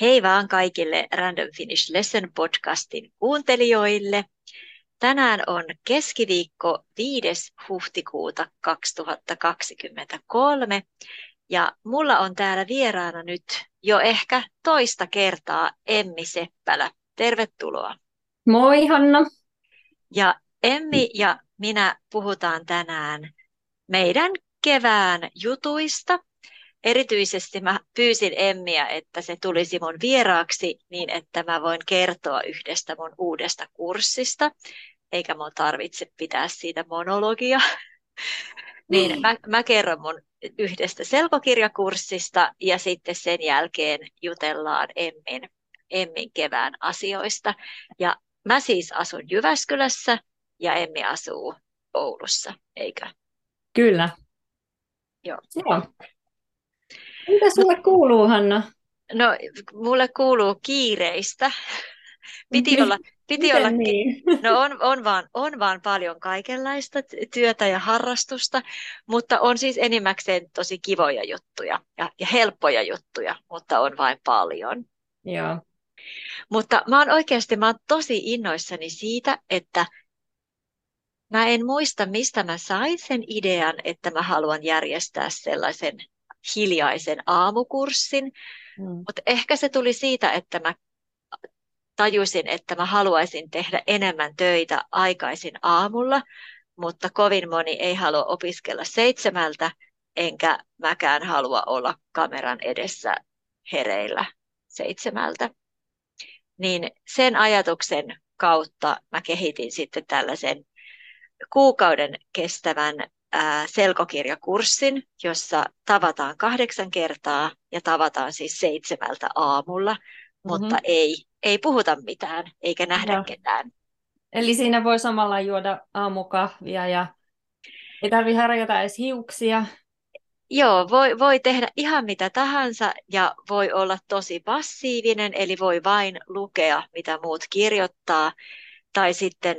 Hei vaan kaikille Random Finish Lesson podcastin kuuntelijoille. Tänään on keskiviikko 5. huhtikuuta 2023 ja mulla on täällä vieraana nyt jo ehkä toista kertaa Emmi Seppälä. Tervetuloa. Moi Hanna. Ja Emmi ja minä puhutaan tänään meidän kevään jutuista erityisesti mä pyysin Emmiä, että se tulisi mun vieraaksi niin, että mä voin kertoa yhdestä mun uudesta kurssista, eikä mun tarvitse pitää siitä monologia. niin mä, mä kerron mun yhdestä selkokirjakurssista ja sitten sen jälkeen jutellaan Emmin, Emmin kevään asioista. Ja mä siis asun Jyväskylässä ja Emmi asuu Oulussa, eikö? Kyllä. Joo. Joo. Mitä sulle kuuluu, Hanna? No, mulle kuuluu kiireistä. Piti olla, piti olla, niin? no on, on, vaan, on vaan paljon kaikenlaista työtä ja harrastusta, mutta on siis enimmäkseen tosi kivoja juttuja ja, ja helppoja juttuja, mutta on vain paljon. Joo. Mutta mä oon oikeasti mä oon tosi innoissani siitä, että mä en muista, mistä mä sain sen idean, että mä haluan järjestää sellaisen hiljaisen aamukurssin, mm. mutta ehkä se tuli siitä, että mä tajusin, että mä haluaisin tehdä enemmän töitä aikaisin aamulla, mutta kovin moni ei halua opiskella seitsemältä, enkä mäkään halua olla kameran edessä hereillä seitsemältä. Niin sen ajatuksen kautta mä kehitin sitten tällaisen kuukauden kestävän selkokirjakurssin, jossa tavataan kahdeksan kertaa ja tavataan siis seitsemältä aamulla, mm-hmm. mutta ei, ei puhuta mitään eikä nähdä no. ketään. Eli siinä voi samalla juoda aamukahvia ja ei tarvitse harjata edes hiuksia. Joo, voi, voi tehdä ihan mitä tahansa ja voi olla tosi passiivinen, eli voi vain lukea, mitä muut kirjoittaa, tai sitten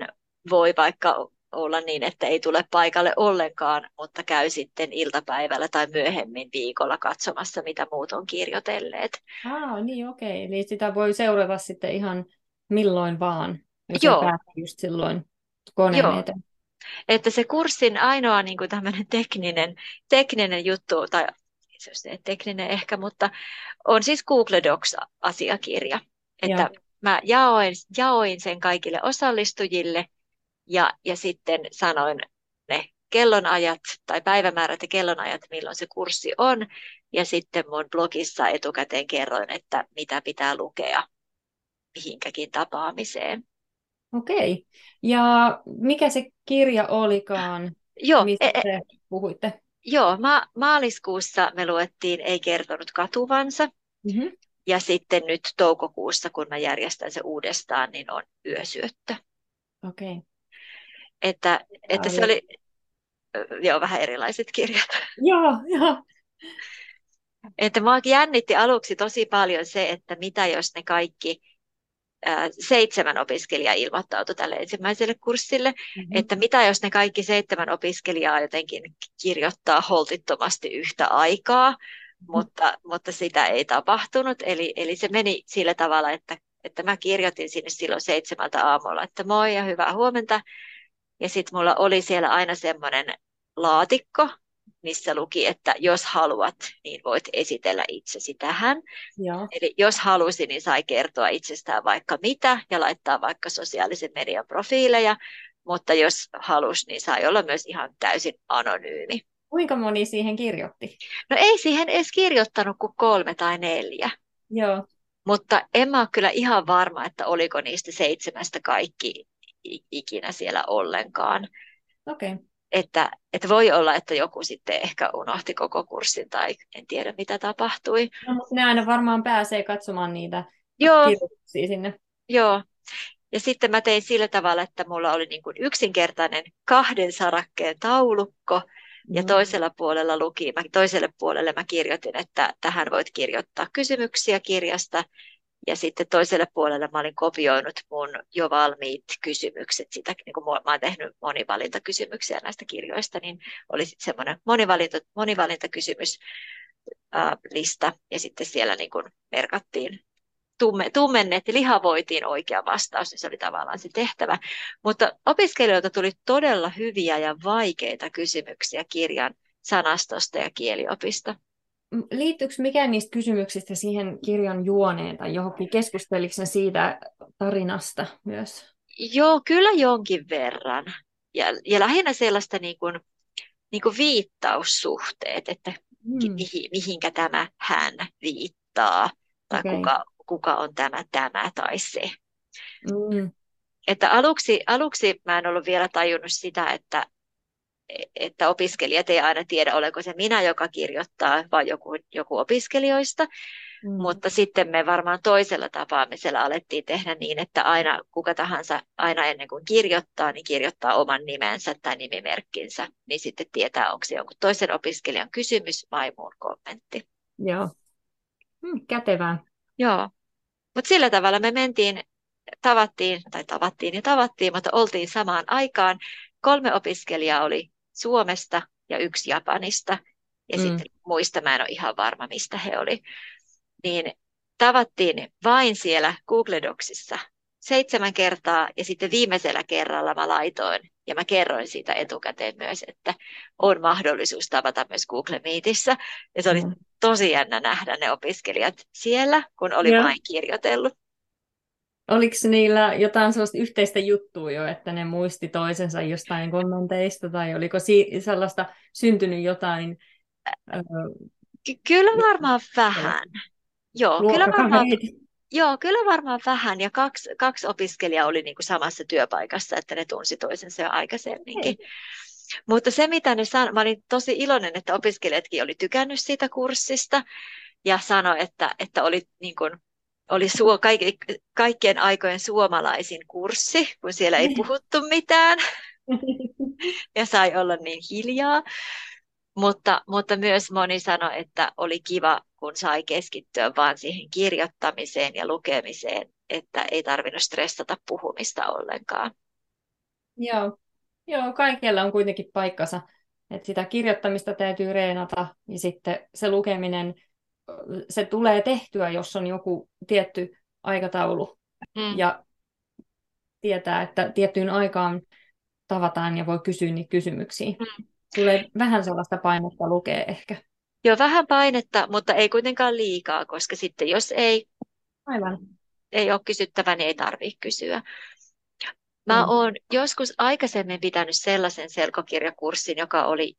voi vaikka olla niin, että ei tule paikalle ollenkaan, mutta käy sitten iltapäivällä tai myöhemmin viikolla katsomassa, mitä muut on kirjoitelleet. Ah, niin okei. Eli sitä voi seurata sitten ihan milloin vaan, jos Joo. just silloin koneen Joo. eteen. Että se kurssin ainoa niin kuin tekninen, tekninen juttu, tai se on tekninen ehkä, mutta on siis Google Docs-asiakirja. Että Joo. mä jaoin, jaoin sen kaikille osallistujille – ja, ja sitten sanoin ne kellonajat tai päivämäärät ja kellonajat, milloin se kurssi on. Ja sitten mun blogissa etukäteen kerroin, että mitä pitää lukea mihinkäkin tapaamiseen. Okei. Ja mikä se kirja olikaan, Joo, mistä e- te puhuitte? Joo, ma- maaliskuussa me luettiin Ei kertonut katuvansa. Mm-hmm. Ja sitten nyt toukokuussa, kun mä järjestän se uudestaan, niin on yösyöttö. Okei. Että, että se oli joo, vähän erilaiset kirjat. Joo, joo. Että mua jännitti aluksi tosi paljon se, että mitä jos ne kaikki seitsemän opiskelijaa ilmoittautui tälle ensimmäiselle kurssille, mm-hmm. että mitä jos ne kaikki seitsemän opiskelijaa jotenkin kirjoittaa holtittomasti yhtä aikaa, mm-hmm. mutta, mutta sitä ei tapahtunut. Eli, eli se meni sillä tavalla, että, että mä kirjoitin sinne silloin seitsemältä aamulla, että moi ja hyvää huomenta. Ja sitten mulla oli siellä aina semmoinen laatikko, missä luki, että jos haluat, niin voit esitellä itsesi tähän. Joo. Eli jos halusi, niin sai kertoa itsestään vaikka mitä ja laittaa vaikka sosiaalisen median profiileja, mutta jos halusi, niin sai olla myös ihan täysin anonyymi. Kuinka moni siihen kirjoitti? No ei siihen edes kirjoittanut kuin kolme tai neljä. Joo. Mutta en mä ole kyllä ihan varma, että oliko niistä seitsemästä kaikki ikinä siellä ollenkaan. Okay. Että, että voi olla, että joku sitten ehkä unohti koko kurssin tai en tiedä mitä tapahtui. No, ne aina varmaan pääsee katsomaan niitä Joo. kirjoituksia sinne. Joo. Ja sitten mä tein sillä tavalla, että mulla oli niin kuin yksinkertainen kahden sarakkeen taulukko, ja mm. toisella puolella luki, mä, toiselle puolelle mä kirjoitin, että tähän voit kirjoittaa kysymyksiä kirjasta, ja sitten toiselle puolelle mä olin kopioinut mun jo valmiit kysymykset, sitä, niin kun mä oon tehnyt monivalintakysymyksiä näistä kirjoista, niin oli sitten semmoinen monivalinta, monivalintakysymys lista ja sitten siellä niin kun merkattiin tumme, tummennettiin, lihavoitiin oikea vastaus, niin se oli tavallaan se tehtävä. Mutta opiskelijoilta tuli todella hyviä ja vaikeita kysymyksiä kirjan sanastosta ja kieliopista. Liittyykö mikään niistä kysymyksistä siihen kirjan juoneen tai johonkin? Keskusteliko siitä tarinasta myös? Joo, kyllä jonkin verran. Ja, ja lähinnä sellaista niin kuin, niin kuin viittaussuhteet, että hmm. mihin, mihinkä tämä hän viittaa, tai okay. kuka, kuka on tämä tämä tai se. Hmm. Että aluksi, aluksi mä en ollut vielä tajunnut sitä, että, että opiskelijat ei aina tiedä, olenko se minä, joka kirjoittaa, vai joku, joku opiskelijoista. Mm. Mutta sitten me varmaan toisella tapaamisella alettiin tehdä niin, että aina kuka tahansa aina ennen kuin kirjoittaa, niin kirjoittaa oman nimensä tai nimimerkkinsä, niin sitten tietää, onko se jonkun toisen opiskelijan kysymys vai muun kommentti. Joo, hmm, kätevää. Joo, mutta sillä tavalla me mentiin, tavattiin, tai tavattiin ja tavattiin, mutta oltiin samaan aikaan. Kolme opiskelijaa oli Suomesta ja yksi Japanista. Ja mm. sitten muista mä en ole ihan varma, mistä he oli niin tavattiin vain siellä Google Docsissa seitsemän kertaa ja sitten viimeisellä kerralla mä laitoin ja mä kerroin siitä etukäteen myös, että on mahdollisuus tavata myös Google Meetissä. Ja se oli mm. tosi jännä nähdä ne opiskelijat siellä, kun oli vain kirjoitellut. Oliko niillä jotain sellaista yhteistä juttua jo, että ne muisti toisensa jostain kommenteista, tai oliko si- sellaista syntynyt jotain? Ky- kyllä varmaan vähän. Joo, kyllä varmaan, joo, kyllä varmaan vähän. Ja kaksi, kaksi opiskelijaa oli niin kuin samassa työpaikassa, että ne tunsi toisensa jo aikaisemminkin. Hei. Mutta se, mitä ne sanoi, mä olin tosi iloinen, että opiskelijatkin oli tykännyt siitä kurssista ja sanoi, että, että oli, niin kuin, oli suo, kaikki, kaikkien aikojen suomalaisin kurssi, kun siellä ei puhuttu mitään ja sai olla niin hiljaa. Mutta, mutta myös moni sanoi, että oli kiva, kun sai keskittyä vain siihen kirjoittamiseen ja lukemiseen, että ei tarvinnut stressata puhumista ollenkaan. Joo, Joo kaikella on kuitenkin paikkansa. Että sitä kirjoittamista täytyy reenata ja sitten se lukeminen, se tulee tehtyä, jos on joku tietty aikataulu mm. ja tietää, että tiettyyn aikaan tavataan ja voi kysyä niitä kysymyksiä. Mm. Tulee vähän sellaista painetta lukea ehkä. Joo, vähän painetta, mutta ei kuitenkaan liikaa, koska sitten jos ei, Aivan. ei ole kysyttävä, niin ei tarvitse kysyä. Mä mm. oon joskus aikaisemmin pitänyt sellaisen selkokirjakurssin, joka oli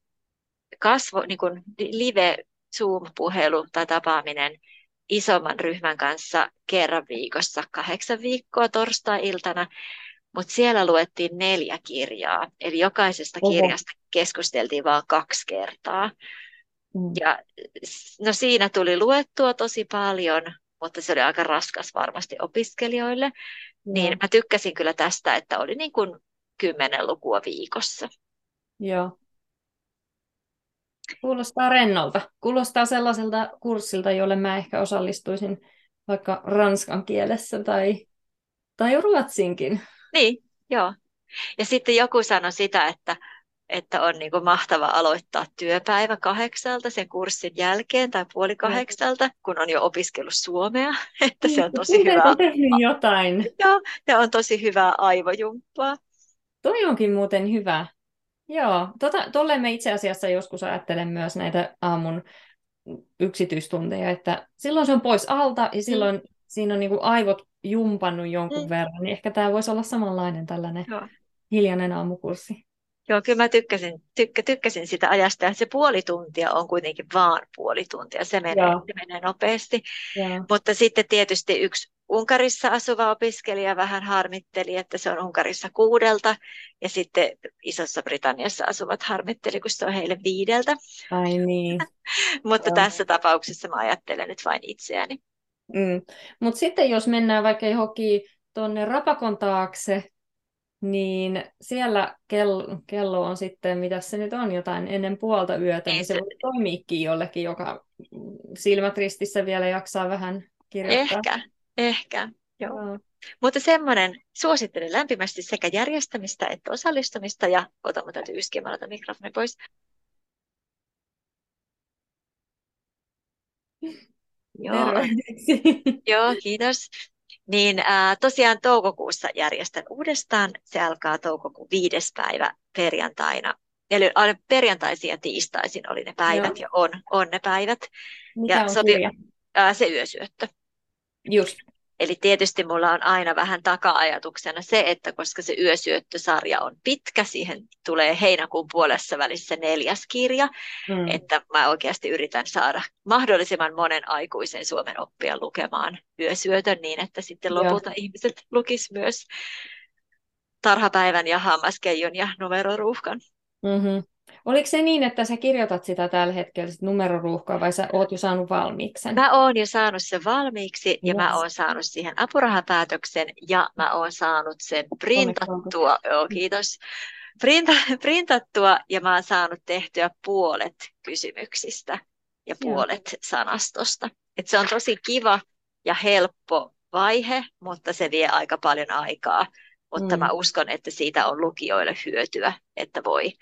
kasvo, niin kuin live Zoom-puhelu tai tapaaminen isomman ryhmän kanssa kerran viikossa kahdeksan viikkoa torstai-iltana mutta siellä luettiin neljä kirjaa, eli jokaisesta Oho. kirjasta keskusteltiin vain kaksi kertaa. Mm. Ja no siinä tuli luettua tosi paljon, mutta se oli aika raskas varmasti opiskelijoille. Mm. Niin mä tykkäsin kyllä tästä, että oli niin kuin kymmenen lukua viikossa. Joo. Kuulostaa rennolta. Kuulostaa sellaiselta kurssilta, jolle mä ehkä osallistuisin vaikka ranskan kielessä tai, tai ruotsinkin. Niin, joo. Ja sitten joku sanoi sitä, että, että on niin mahtava aloittaa työpäivä kahdeksalta sen kurssin jälkeen tai puoli kahdeksalta, kun on jo opiskellut suomea. Että se on tosi hyvä. On tehnyt jotain. Joo, ja on tosi hyvää aivojumppaa. Toi onkin muuten hyvä. Joo, tota, tolleen me itse asiassa joskus ajattelen myös näitä aamun yksityistunteja, että silloin se on pois alta ja silloin mm. siinä on niin kuin aivot jumpannut jonkun mm. verran, niin ehkä tämä voisi olla samanlainen tällainen Joo. hiljainen aamukurssi. Joo, kyllä mä tykkäsin, tykkä, tykkäsin sitä ajasta, että se puoli tuntia on kuitenkin vaan puoli tuntia, se menee, se menee nopeasti. Joo. Mutta sitten tietysti yksi Unkarissa asuva opiskelija vähän harmitteli, että se on Unkarissa kuudelta, ja sitten Isossa Britanniassa asuvat harmitteli, kun se on heille viideltä. Ai niin. Mutta tässä tapauksessa mä ajattelen nyt vain itseäni. Mm. Mutta sitten jos mennään vaikka johonkin tuonne Rapakon taakse, niin siellä kello, kello on sitten, mitä se nyt on, jotain ennen puolta yötä, niin se voi toimiikin jollekin, joka silmät ristissä vielä jaksaa vähän kirjoittaa. Ehkä, ehkä, joo. joo. Mutta semmoinen, suosittelen lämpimästi sekä järjestämistä että osallistumista, ja ota, mä täytyy yskiä, mikrofoni pois. Joo, Joo kiitos. Niin äh, tosiaan toukokuussa järjestän uudestaan. Se alkaa toukokuun viides päivä perjantaina. Eli perjantaisin ja tiistaisin oli ne päivät Joo. ja on, on ne päivät. Mikä ja on sopi, äh, se yösyöttö. Just. Eli tietysti mulla on aina vähän taka-ajatuksena se, että koska se yösyöttösarja on pitkä, siihen tulee heinäkuun puolessa välissä neljäs kirja, mm. että mä oikeasti yritän saada mahdollisimman monen aikuisen Suomen oppia lukemaan yösyötön niin, että sitten lopulta Joo. ihmiset lukis myös tarhapäivän ja hammaskeijon ja numeroruuhkan. Mm-hmm. Oliko se niin, että sä kirjoitat sitä tällä hetkellä sit numeroruuhkaa vai sä oot jo saanut valmiiksi sen? Mä oon jo saanut sen valmiiksi yes. ja mä oon saanut siihen apurahapäätöksen ja mä oon saanut sen printattua. Joo, kiitos. Printa, printattua ja mä oon saanut tehtyä puolet kysymyksistä ja puolet Joo. sanastosta. Et se on tosi kiva ja helppo vaihe, mutta se vie aika paljon aikaa. Mutta mm. mä uskon, että siitä on lukijoille hyötyä, että voi,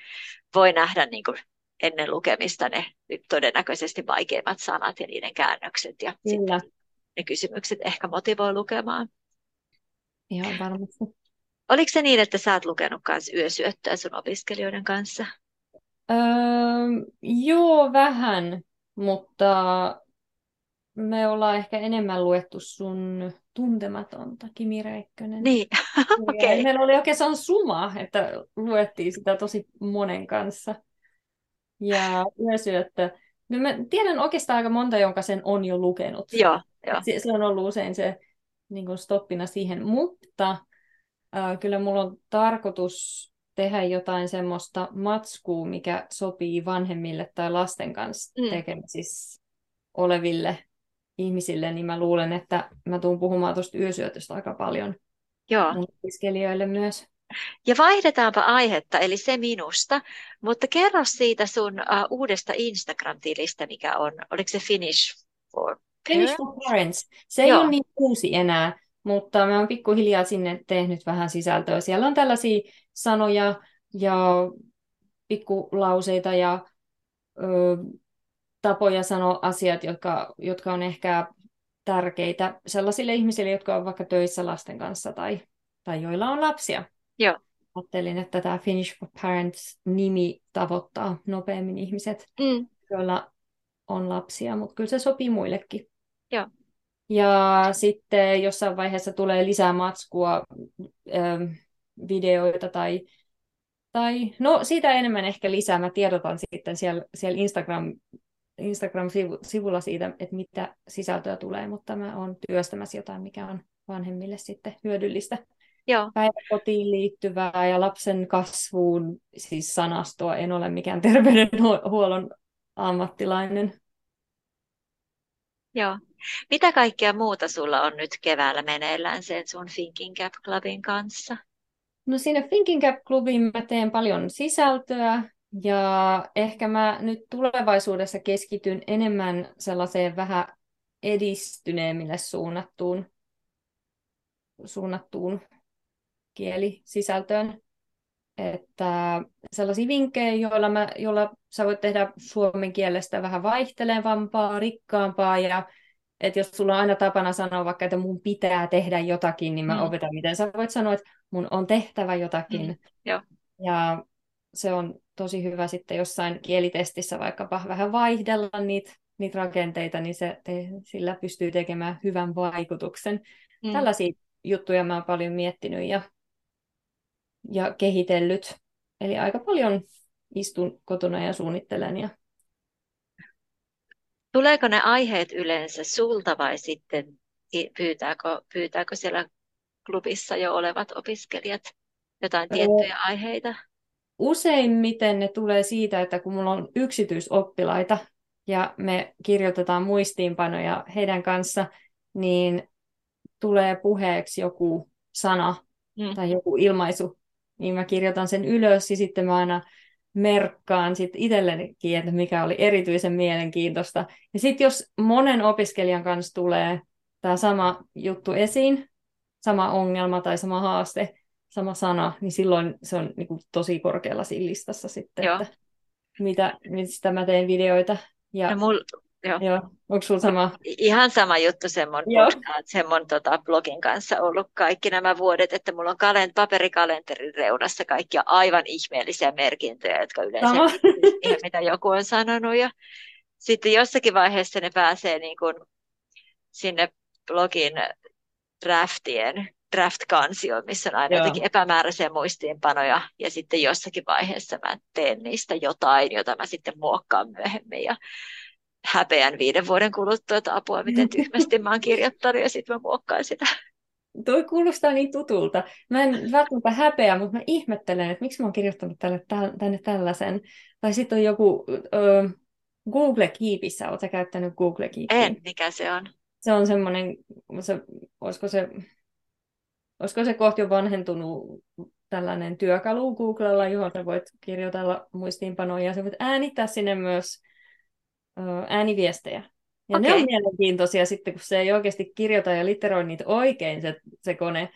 voi nähdä niin kuin ennen lukemista ne todennäköisesti vaikeimmat sanat ja niiden käännökset ja sitten ne kysymykset ehkä motivoi lukemaan. Ihan varmasti. Oliko se niin, että sä oot lukenut myös yösyöttöä sun opiskelijoiden kanssa? Öö, joo, vähän, mutta me ollaan ehkä enemmän luettu sun tuntematonta, Kimi Räikkönen. Niin, okei. Okay. Meillä oli oikeastaan suma, että luettiin sitä tosi monen kanssa. Ja yösyöttö. No mä tiedän oikeastaan aika monta, jonka sen on jo lukenut. Joo, joo. Se, se on ollut usein se niin kuin stoppina siihen, mutta äh, kyllä mulla on tarkoitus tehdä jotain semmoista matskua, mikä sopii vanhemmille tai lasten kanssa mm. tekemisissä oleville ihmisille, niin mä luulen, että mä tuun puhumaan tuosta yösyötöstä aika paljon Joo. opiskelijoille myös. Ja vaihdetaanpa aihetta, eli se minusta, mutta kerro siitä sun uh, uudesta Instagram-tilistä, mikä on, oliko se Finish for? Finish for Parents. Se ei Joo. ole niin uusi enää, mutta mä oon pikkuhiljaa sinne tehnyt vähän sisältöä. Siellä on tällaisia sanoja ja pikkulauseita ja ö, tapoja sanoa asiat, jotka, jotka on ehkä tärkeitä sellaisille ihmisille, jotka ovat vaikka töissä lasten kanssa tai, tai joilla on lapsia. Joo. Ajattelin, että tämä Finish for Parents-nimi tavoittaa nopeammin ihmiset, mm. joilla on lapsia, mutta kyllä se sopii muillekin. Joo. Ja sitten jossain vaiheessa tulee lisää matskua, ähm, videoita tai, tai no siitä enemmän ehkä lisää. Mä tiedotan sitten siellä, siellä Instagram Instagram-sivulla siitä, että mitä sisältöä tulee, mutta mä oon työstämässä jotain, mikä on vanhemmille sitten hyödyllistä. Joo. Päiväkotiin liittyvää ja lapsen kasvuun, siis sanastoa. En ole mikään terveydenhuollon ammattilainen. Joo. Mitä kaikkea muuta sulla on nyt keväällä meneillään sen sun Thinking Cap Clubin kanssa? No siinä Thinking Cap Clubin mä teen paljon sisältöä, ja ehkä mä nyt tulevaisuudessa keskityn enemmän sellaiseen vähän edistyneemmille suunnattuun, suunnattuun kielisisältöön. Että sellaisia vinkkejä, joilla, mä, joilla sä voit tehdä suomen kielestä vähän vaihtelevampaa, rikkaampaa ja että jos sulla on aina tapana sanoa vaikka, että mun pitää tehdä jotakin, niin mä mm. opetan, miten sä voit sanoa, että mun on tehtävä jotakin. Mm. Joo. Ja se on tosi hyvä sitten jossain kielitestissä vaikkapa vähän vaihdella niitä, niitä rakenteita, niin se, te, sillä pystyy tekemään hyvän vaikutuksen. Mm. Tällaisia juttuja mä oon paljon miettinyt ja, ja kehitellyt. Eli aika paljon istun kotona ja suunnittelen. Ja... Tuleeko ne aiheet yleensä sulta vai sitten pyytääkö, pyytääkö siellä klubissa jo olevat opiskelijat jotain tiettyjä öö, aiheita? Useimmiten ne tulee siitä, että kun mulla on yksityisoppilaita ja me kirjoitetaan muistiinpanoja heidän kanssa, niin tulee puheeksi joku sana mm. tai joku ilmaisu, niin mä kirjoitan sen ylös ja sitten mä aina merkkaan sit itsellenikin, että mikä oli erityisen mielenkiintoista. Ja sitten jos monen opiskelijan kanssa tulee tämä sama juttu esiin, sama ongelma tai sama haaste, sama sana, niin silloin se on niin kuin, tosi korkealla siinä listassa sitten, Joo. että mitä, mistä mä teen videoita. Ja... No, mul, Joo. Joo. Onko sulla sama? Ihan sama juttu mun tota, blogin kanssa ollut kaikki nämä vuodet, että mulla on kalent, paperikalenterin reunassa kaikkia aivan ihmeellisiä merkintöjä, jotka yleensä Sama. siihen, mitä joku on sanonut. Ja sitten jossakin vaiheessa ne pääsee niin kuin sinne blogin draftien, draft-kansioon, missä on aina Joo. jotenkin epämääräisiä muistiinpanoja, ja sitten jossakin vaiheessa mä teen niistä jotain, jota mä sitten muokkaan myöhemmin, ja häpeän viiden vuoden kuluttua, että apua, miten tyhmästi mä oon kirjoittanut, ja sitten mä muokkaan sitä. Toi kuulostaa niin tutulta. Mä en välttämättä häpeä, mutta mä ihmettelen, että miksi mä oon kirjoittanut tälle, tänne tällaisen. Tai sitten on joku ö, Google Keepissä, oletko käyttänyt Google Keepia? En, mikä se on? Se on semmoinen, se, olisiko se, olisiko se kohti jo vanhentunut tällainen työkalu Googlella, johon sä voit kirjoitella muistiinpanoja ja sä voit äänittää sinne myös ö, ääniviestejä. Ja okay. ne on mielenkiintoisia sitten, kun se ei oikeasti kirjoita ja litteroi niitä oikein se, se kone,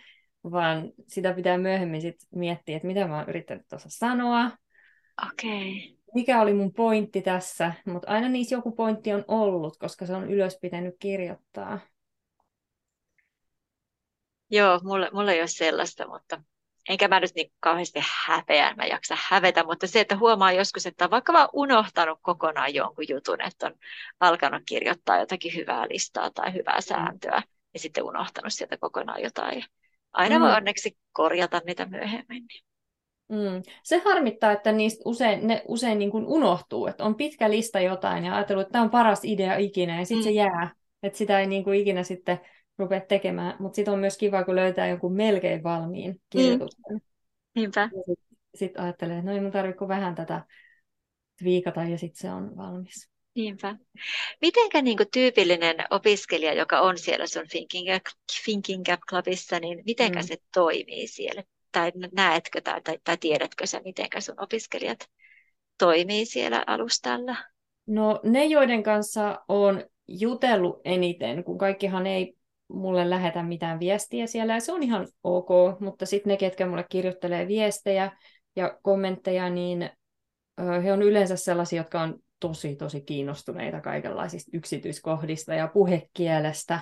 vaan sitä pitää myöhemmin sit miettiä, että mitä mä oon yrittänyt tuossa sanoa. Okei. Okay. Mikä oli mun pointti tässä, mutta aina niissä joku pointti on ollut, koska se on ylös pitänyt kirjoittaa. Joo, mulla, mulla ei ole sellaista, mutta enkä mä nyt niin kauheasti häpeä, mä jaksa hävetä, mutta se, että huomaa joskus, että on vaikka vaan unohtanut kokonaan jonkun jutun, että on alkanut kirjoittaa jotakin hyvää listaa tai hyvää mm. sääntöä, ja sitten unohtanut sieltä kokonaan jotain. Aina mm. voi onneksi korjata niitä myöhemmin. Mm. Se harmittaa, että niistä usein, ne usein niin kuin unohtuu, että on pitkä lista jotain ja ajatellut, että tämä on paras idea ikinä, ja sitten mm. se jää, että sitä ei niin kuin ikinä sitten rupea tekemään, mutta sitten on myös kiva, kun löytää jonkun melkein valmiin kirjoituksen. Mm. Niinpä. Sitten sit ajattelee, että no ei mun tarvitse vähän tätä viikata ja sitten se on valmis. Niinpä. Mitenkä niin kuin tyypillinen opiskelija, joka on siellä sun Thinking, Thinking Gap Clubissa, niin mitenkä mm. se toimii siellä? Tai näetkö tai, tai, tai tiedätkö sä, mitenkä sun opiskelijat toimii siellä alustalla? No ne, joiden kanssa on jutellut eniten, kun kaikkihan ei mulle lähetä mitään viestiä siellä, ja se on ihan ok, mutta sitten ne, ketkä mulle kirjoittelee viestejä ja kommentteja, niin he on yleensä sellaisia, jotka on tosi, tosi kiinnostuneita kaikenlaisista yksityiskohdista ja puhekielestä.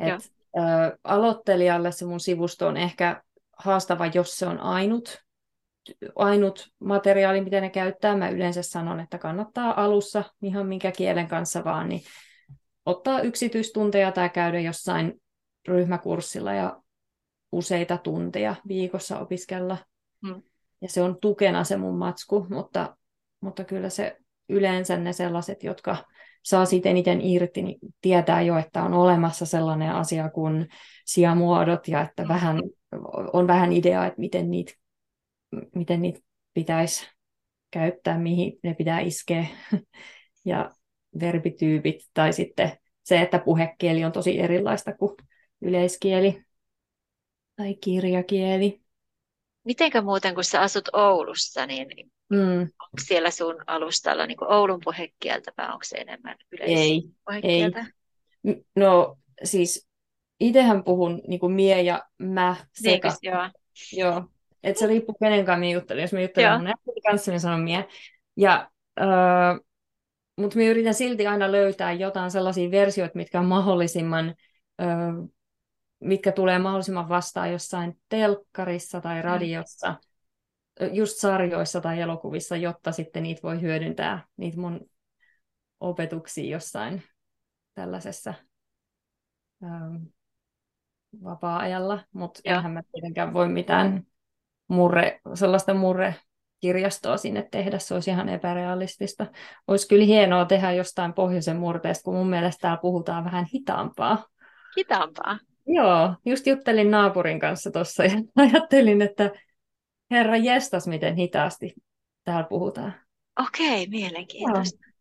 Et, ö, aloittelijalle se mun sivusto on ehkä haastava, jos se on ainut, ainut materiaali, mitä ne käyttää. Mä yleensä sanon, että kannattaa alussa ihan minkä kielen kanssa vaan, niin ottaa yksityistunteja tai käydä jossain ryhmäkurssilla ja useita tunteja viikossa opiskella. Hmm. Ja se on tukena se mun matsku, mutta, mutta kyllä se yleensä ne sellaiset, jotka saa siitä eniten irti, niin tietää jo, että on olemassa sellainen asia kuin sijamuodot ja että vähän, on vähän idea, että miten niitä, miten niitä pitäisi käyttää, mihin ne pitää iskeä. Ja verbityypit tai sitten se, että puhekieli on tosi erilaista kuin yleiskieli tai kirjakieli. Mitenkä muuten, kun sä asut Oulussa, niin mm. onko siellä sun alustalla niin kuin Oulun puhekieltä vai onko se enemmän yleispuhekieltä? Ei, ei. No siis itsehän puhun niin kuin mie ja mä sekä. Niin, joo. joo. Et se riippuu kenen kanssa minä juttelen. Jos mä juttelen mun kanssa, niin sanon mie. Ja öö, mutta minä yritän silti aina löytää jotain sellaisia versioita, mitkä on mahdollisimman, öö, mitkä tulee mahdollisimman vastaan jossain telkkarissa tai mm. radiossa, just sarjoissa tai elokuvissa, jotta sitten niitä voi hyödyntää, niitä mun opetuksia jossain tällaisessa öö, vapaa-ajalla, mutta enhän mä tietenkään voi mitään murre, sellaista murre kirjastoa sinne tehdä, se olisi ihan epärealistista. Olisi kyllä hienoa tehdä jostain pohjoisen murteesta, kun mun mielestä täällä puhutaan vähän hitaampaa. Hitaampaa? Joo, just juttelin naapurin kanssa tuossa ja ajattelin, että herra jestas, miten hitaasti täällä puhutaan. Okei, mielenkiintoista. Joo.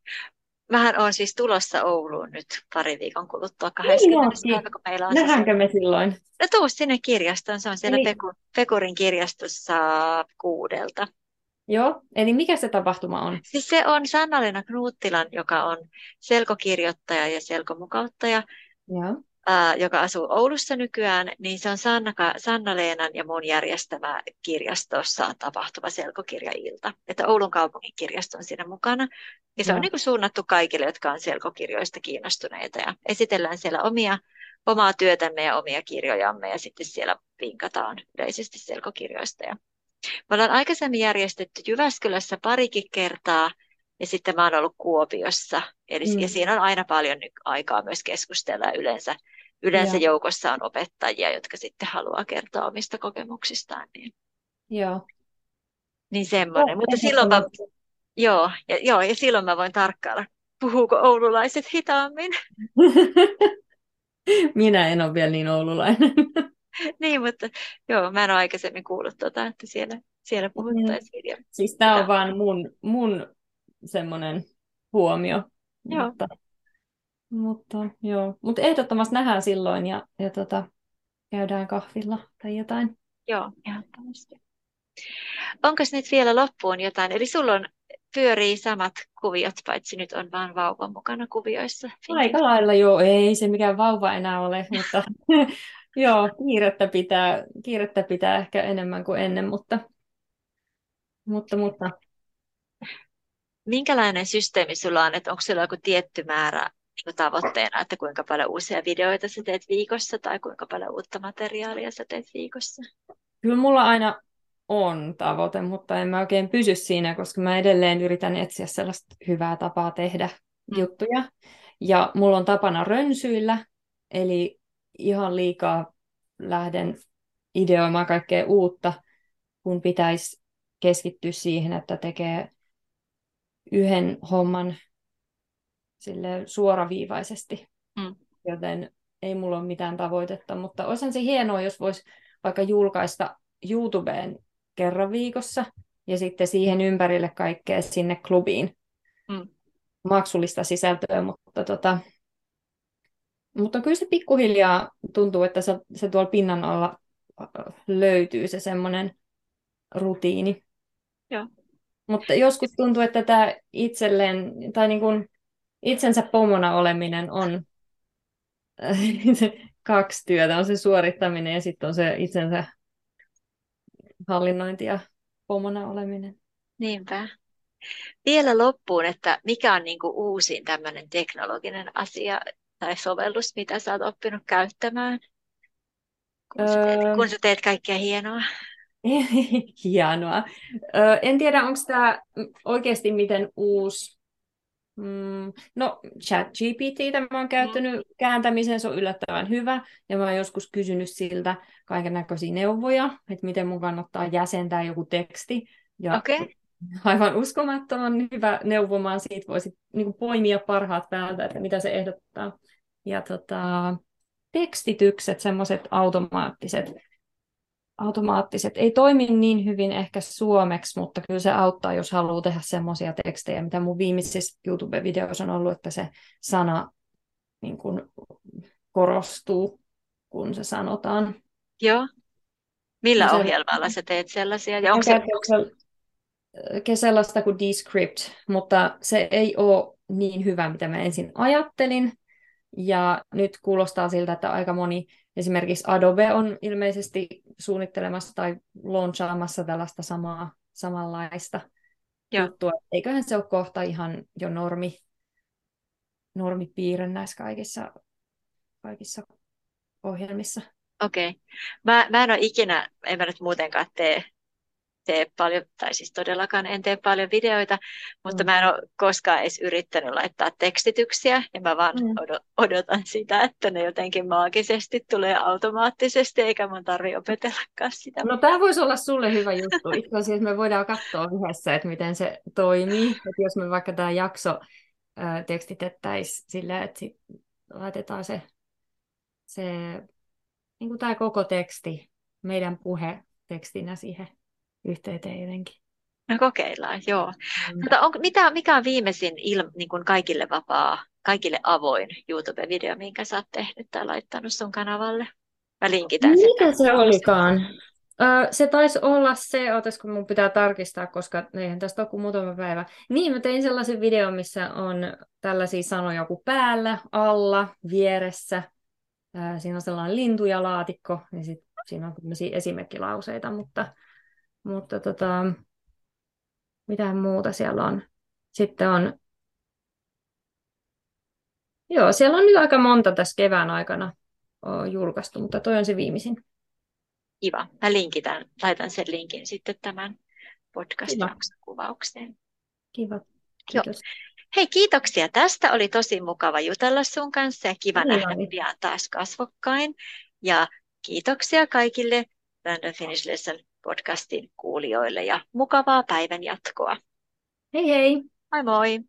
Mähän on siis tulossa Ouluun nyt pari viikon kuluttua 20. Niin päivä, kun meillä on Nähdäänkö me silloin? No tuu sinne kirjastoon, se on siellä Eli... Peku, Pekurin kirjastossa kuudelta. Joo, eli mikä se tapahtuma on? Siis se on Sanna-Leena Knuuttilan, joka on selkokirjoittaja ja selkomukauttaja. Joo. ää, joka asuu Oulussa nykyään, niin se on Sanna, Sanna-Leenan ja mun järjestämä kirjastossa tapahtuva selkokirjailta. Että Oulun kaupungin kirjasto on siinä mukana. Ja se no. on niin kuin suunnattu kaikille, jotka on selkokirjoista kiinnostuneita. Ja esitellään siellä omia, omaa työtämme ja omia kirjojamme ja sitten siellä vinkataan yleisesti selkokirjoista. Ja me ollaan aikaisemmin järjestetty Jyväskylässä parikin kertaa – ja sitten mä oon ollut Kuopiossa. Eli, mm. Ja siinä on aina paljon aikaa myös keskustella. Yleensä, yleensä joukossa on opettajia, jotka sitten haluaa kertoa omista kokemuksistaan. Niin, Joo. niin semmoinen. Oh, Mutta silloin mä, joo, ja, joo, ja silloin mä voin tarkkailla, puhuuko oululaiset hitaammin. Minä en ole vielä niin oululainen. niin, mutta joo, mä en ole aikaisemmin kuullut tuota, että siellä, siellä puhuttaisiin. Mm. Siis tämä on vaan mun, mun semmoinen huomio. Joo. Mutta, mutta, joo. mutta ehdottomasti nähdään silloin ja, ja tota, käydään kahvilla tai jotain. Joo, ehdottomasti. Onko nyt vielä loppuun jotain? Eli sulla on pyörii samat kuviot, paitsi nyt on vaan vauva mukana kuvioissa. Aika lailla joo, ei se mikään vauva enää ole, mutta joo, kiirettä pitää, kiirettä pitää ehkä enemmän kuin ennen, mutta, mutta, mutta minkälainen systeemi sulla on, että onko sulla joku tietty määrä niin tavoitteena, että kuinka paljon uusia videoita sä teet viikossa tai kuinka paljon uutta materiaalia sä teet viikossa? Kyllä mulla aina on tavoite, mutta en mä oikein pysy siinä, koska mä edelleen yritän etsiä sellaista hyvää tapaa tehdä mm. juttuja. Ja mulla on tapana rönsyillä, eli ihan liikaa lähden ideoimaan kaikkea uutta, kun pitäisi keskittyä siihen, että tekee yhden homman sille suoraviivaisesti, mm. joten ei mulla ole mitään tavoitetta, mutta olisihan se hienoa, jos voisi vaikka julkaista YouTubeen kerran viikossa ja sitten siihen ympärille kaikkea sinne klubiin mm. maksullista sisältöä, mutta, tota, mutta kyllä se pikkuhiljaa tuntuu, että se, se tuolla pinnan alla löytyy se semmoinen rutiini. Joo. Mutta joskus tuntuu, että tämä itselleen, tai niin kuin itsensä pomona oleminen on kaksi työtä. On se suorittaminen ja sitten on se itsensä hallinnointi ja pomona oleminen. Niinpä. Vielä loppuun, että mikä on niin kuin uusin tämmöinen teknologinen asia tai sovellus, mitä sä oot oppinut käyttämään, kun, öö... sä, teet, kun sä teet kaikkea hienoa? Hienoa. Ö, en tiedä, onko tämä oikeasti miten uusi. Mm, no, ChatGPT mä oon käyttänyt mm. kääntämiseen, se on yllättävän hyvä. Ja mä oon joskus kysynyt siltä kaiken näköisiä neuvoja, että miten mun kannattaa jäsentää joku teksti. Ja okay. aivan uskomattoman hyvä neuvomaan siitä voisi niin poimia parhaat päältä, että mitä se ehdottaa. Ja tota, tekstitykset, semmoiset automaattiset, automaattiset ei toimi niin hyvin ehkä suomeksi, mutta kyllä se auttaa, jos haluaa tehdä semmoisia tekstejä, mitä mun viimeisissä YouTube-videoissa on ollut, että se sana niin kuin, korostuu, kun se sanotaan. Joo. Millä se, ohjelmalla sä teet sellaisia? Ja onko se... sellaista kuin Descript, mutta se ei ole niin hyvä, mitä mä ensin ajattelin. Ja nyt kuulostaa siltä, että aika moni Esimerkiksi Adobe on ilmeisesti suunnittelemassa tai launchaamassa tällaista samaa, samanlaista Joo. juttua. Eiköhän se ole kohta ihan jo normi, normipiirre näissä kaikissa, kaikissa ohjelmissa. Okei. Okay. Mä, mä en ole ikinä, en mä nyt muutenkaan tee tee paljon, tai siis todellakaan en tee paljon videoita, mutta mm. mä en ole koskaan edes yrittänyt laittaa tekstityksiä, ja mä vaan mm. odotan sitä, että ne jotenkin maagisesti tulee automaattisesti, eikä mun tarvi opetellakaan sitä. No tämä voisi olla sulle hyvä juttu. Itse asiassa me voidaan katsoa yhdessä, että miten se toimii. Että jos me vaikka tämä jakso ää, tekstitettäisiin sillä, että sit laitetaan se, se niin kuin tämä koko teksti, meidän puhe tekstinä siihen yhteyteen jotenkin. No kokeillaan, joo. Mm. Mutta on, mitä, mikä on viimeisin il, niin kuin kaikille vapaa, kaikille avoin YouTube-video, minkä sä oot tehnyt tai laittanut sun kanavalle? Mä linkitän Mikä se olikaan? Ö, se taisi olla se, otas kun mun pitää tarkistaa, koska eihän tästä ole kuin muutama päivä. Niin, mä tein sellaisen videon, missä on tällaisia sanoja kuin päällä, alla, vieressä, Siinä on sellainen lintu ja laatikko, ja sit siinä on tämmöisiä esimerkkilauseita, mutta, mutta tota, mitä muuta siellä on? Sitten on, joo, siellä on nyt aika monta tässä kevään aikana julkaistu, mutta toi on se viimeisin. Kiva. Mä linkitän, laitan sen linkin sitten tämän podcast-jakson kuvaukseen. Kiva. Kiitos. Joo. Hei, kiitoksia tästä. Oli tosi mukava jutella sun kanssa ja kiva niin nähdä pian taas kasvokkain. Ja kiitoksia kaikille Random Finish Lesson podcastin kuulijoille ja mukavaa päivän jatkoa. Hei hei! Moi moi!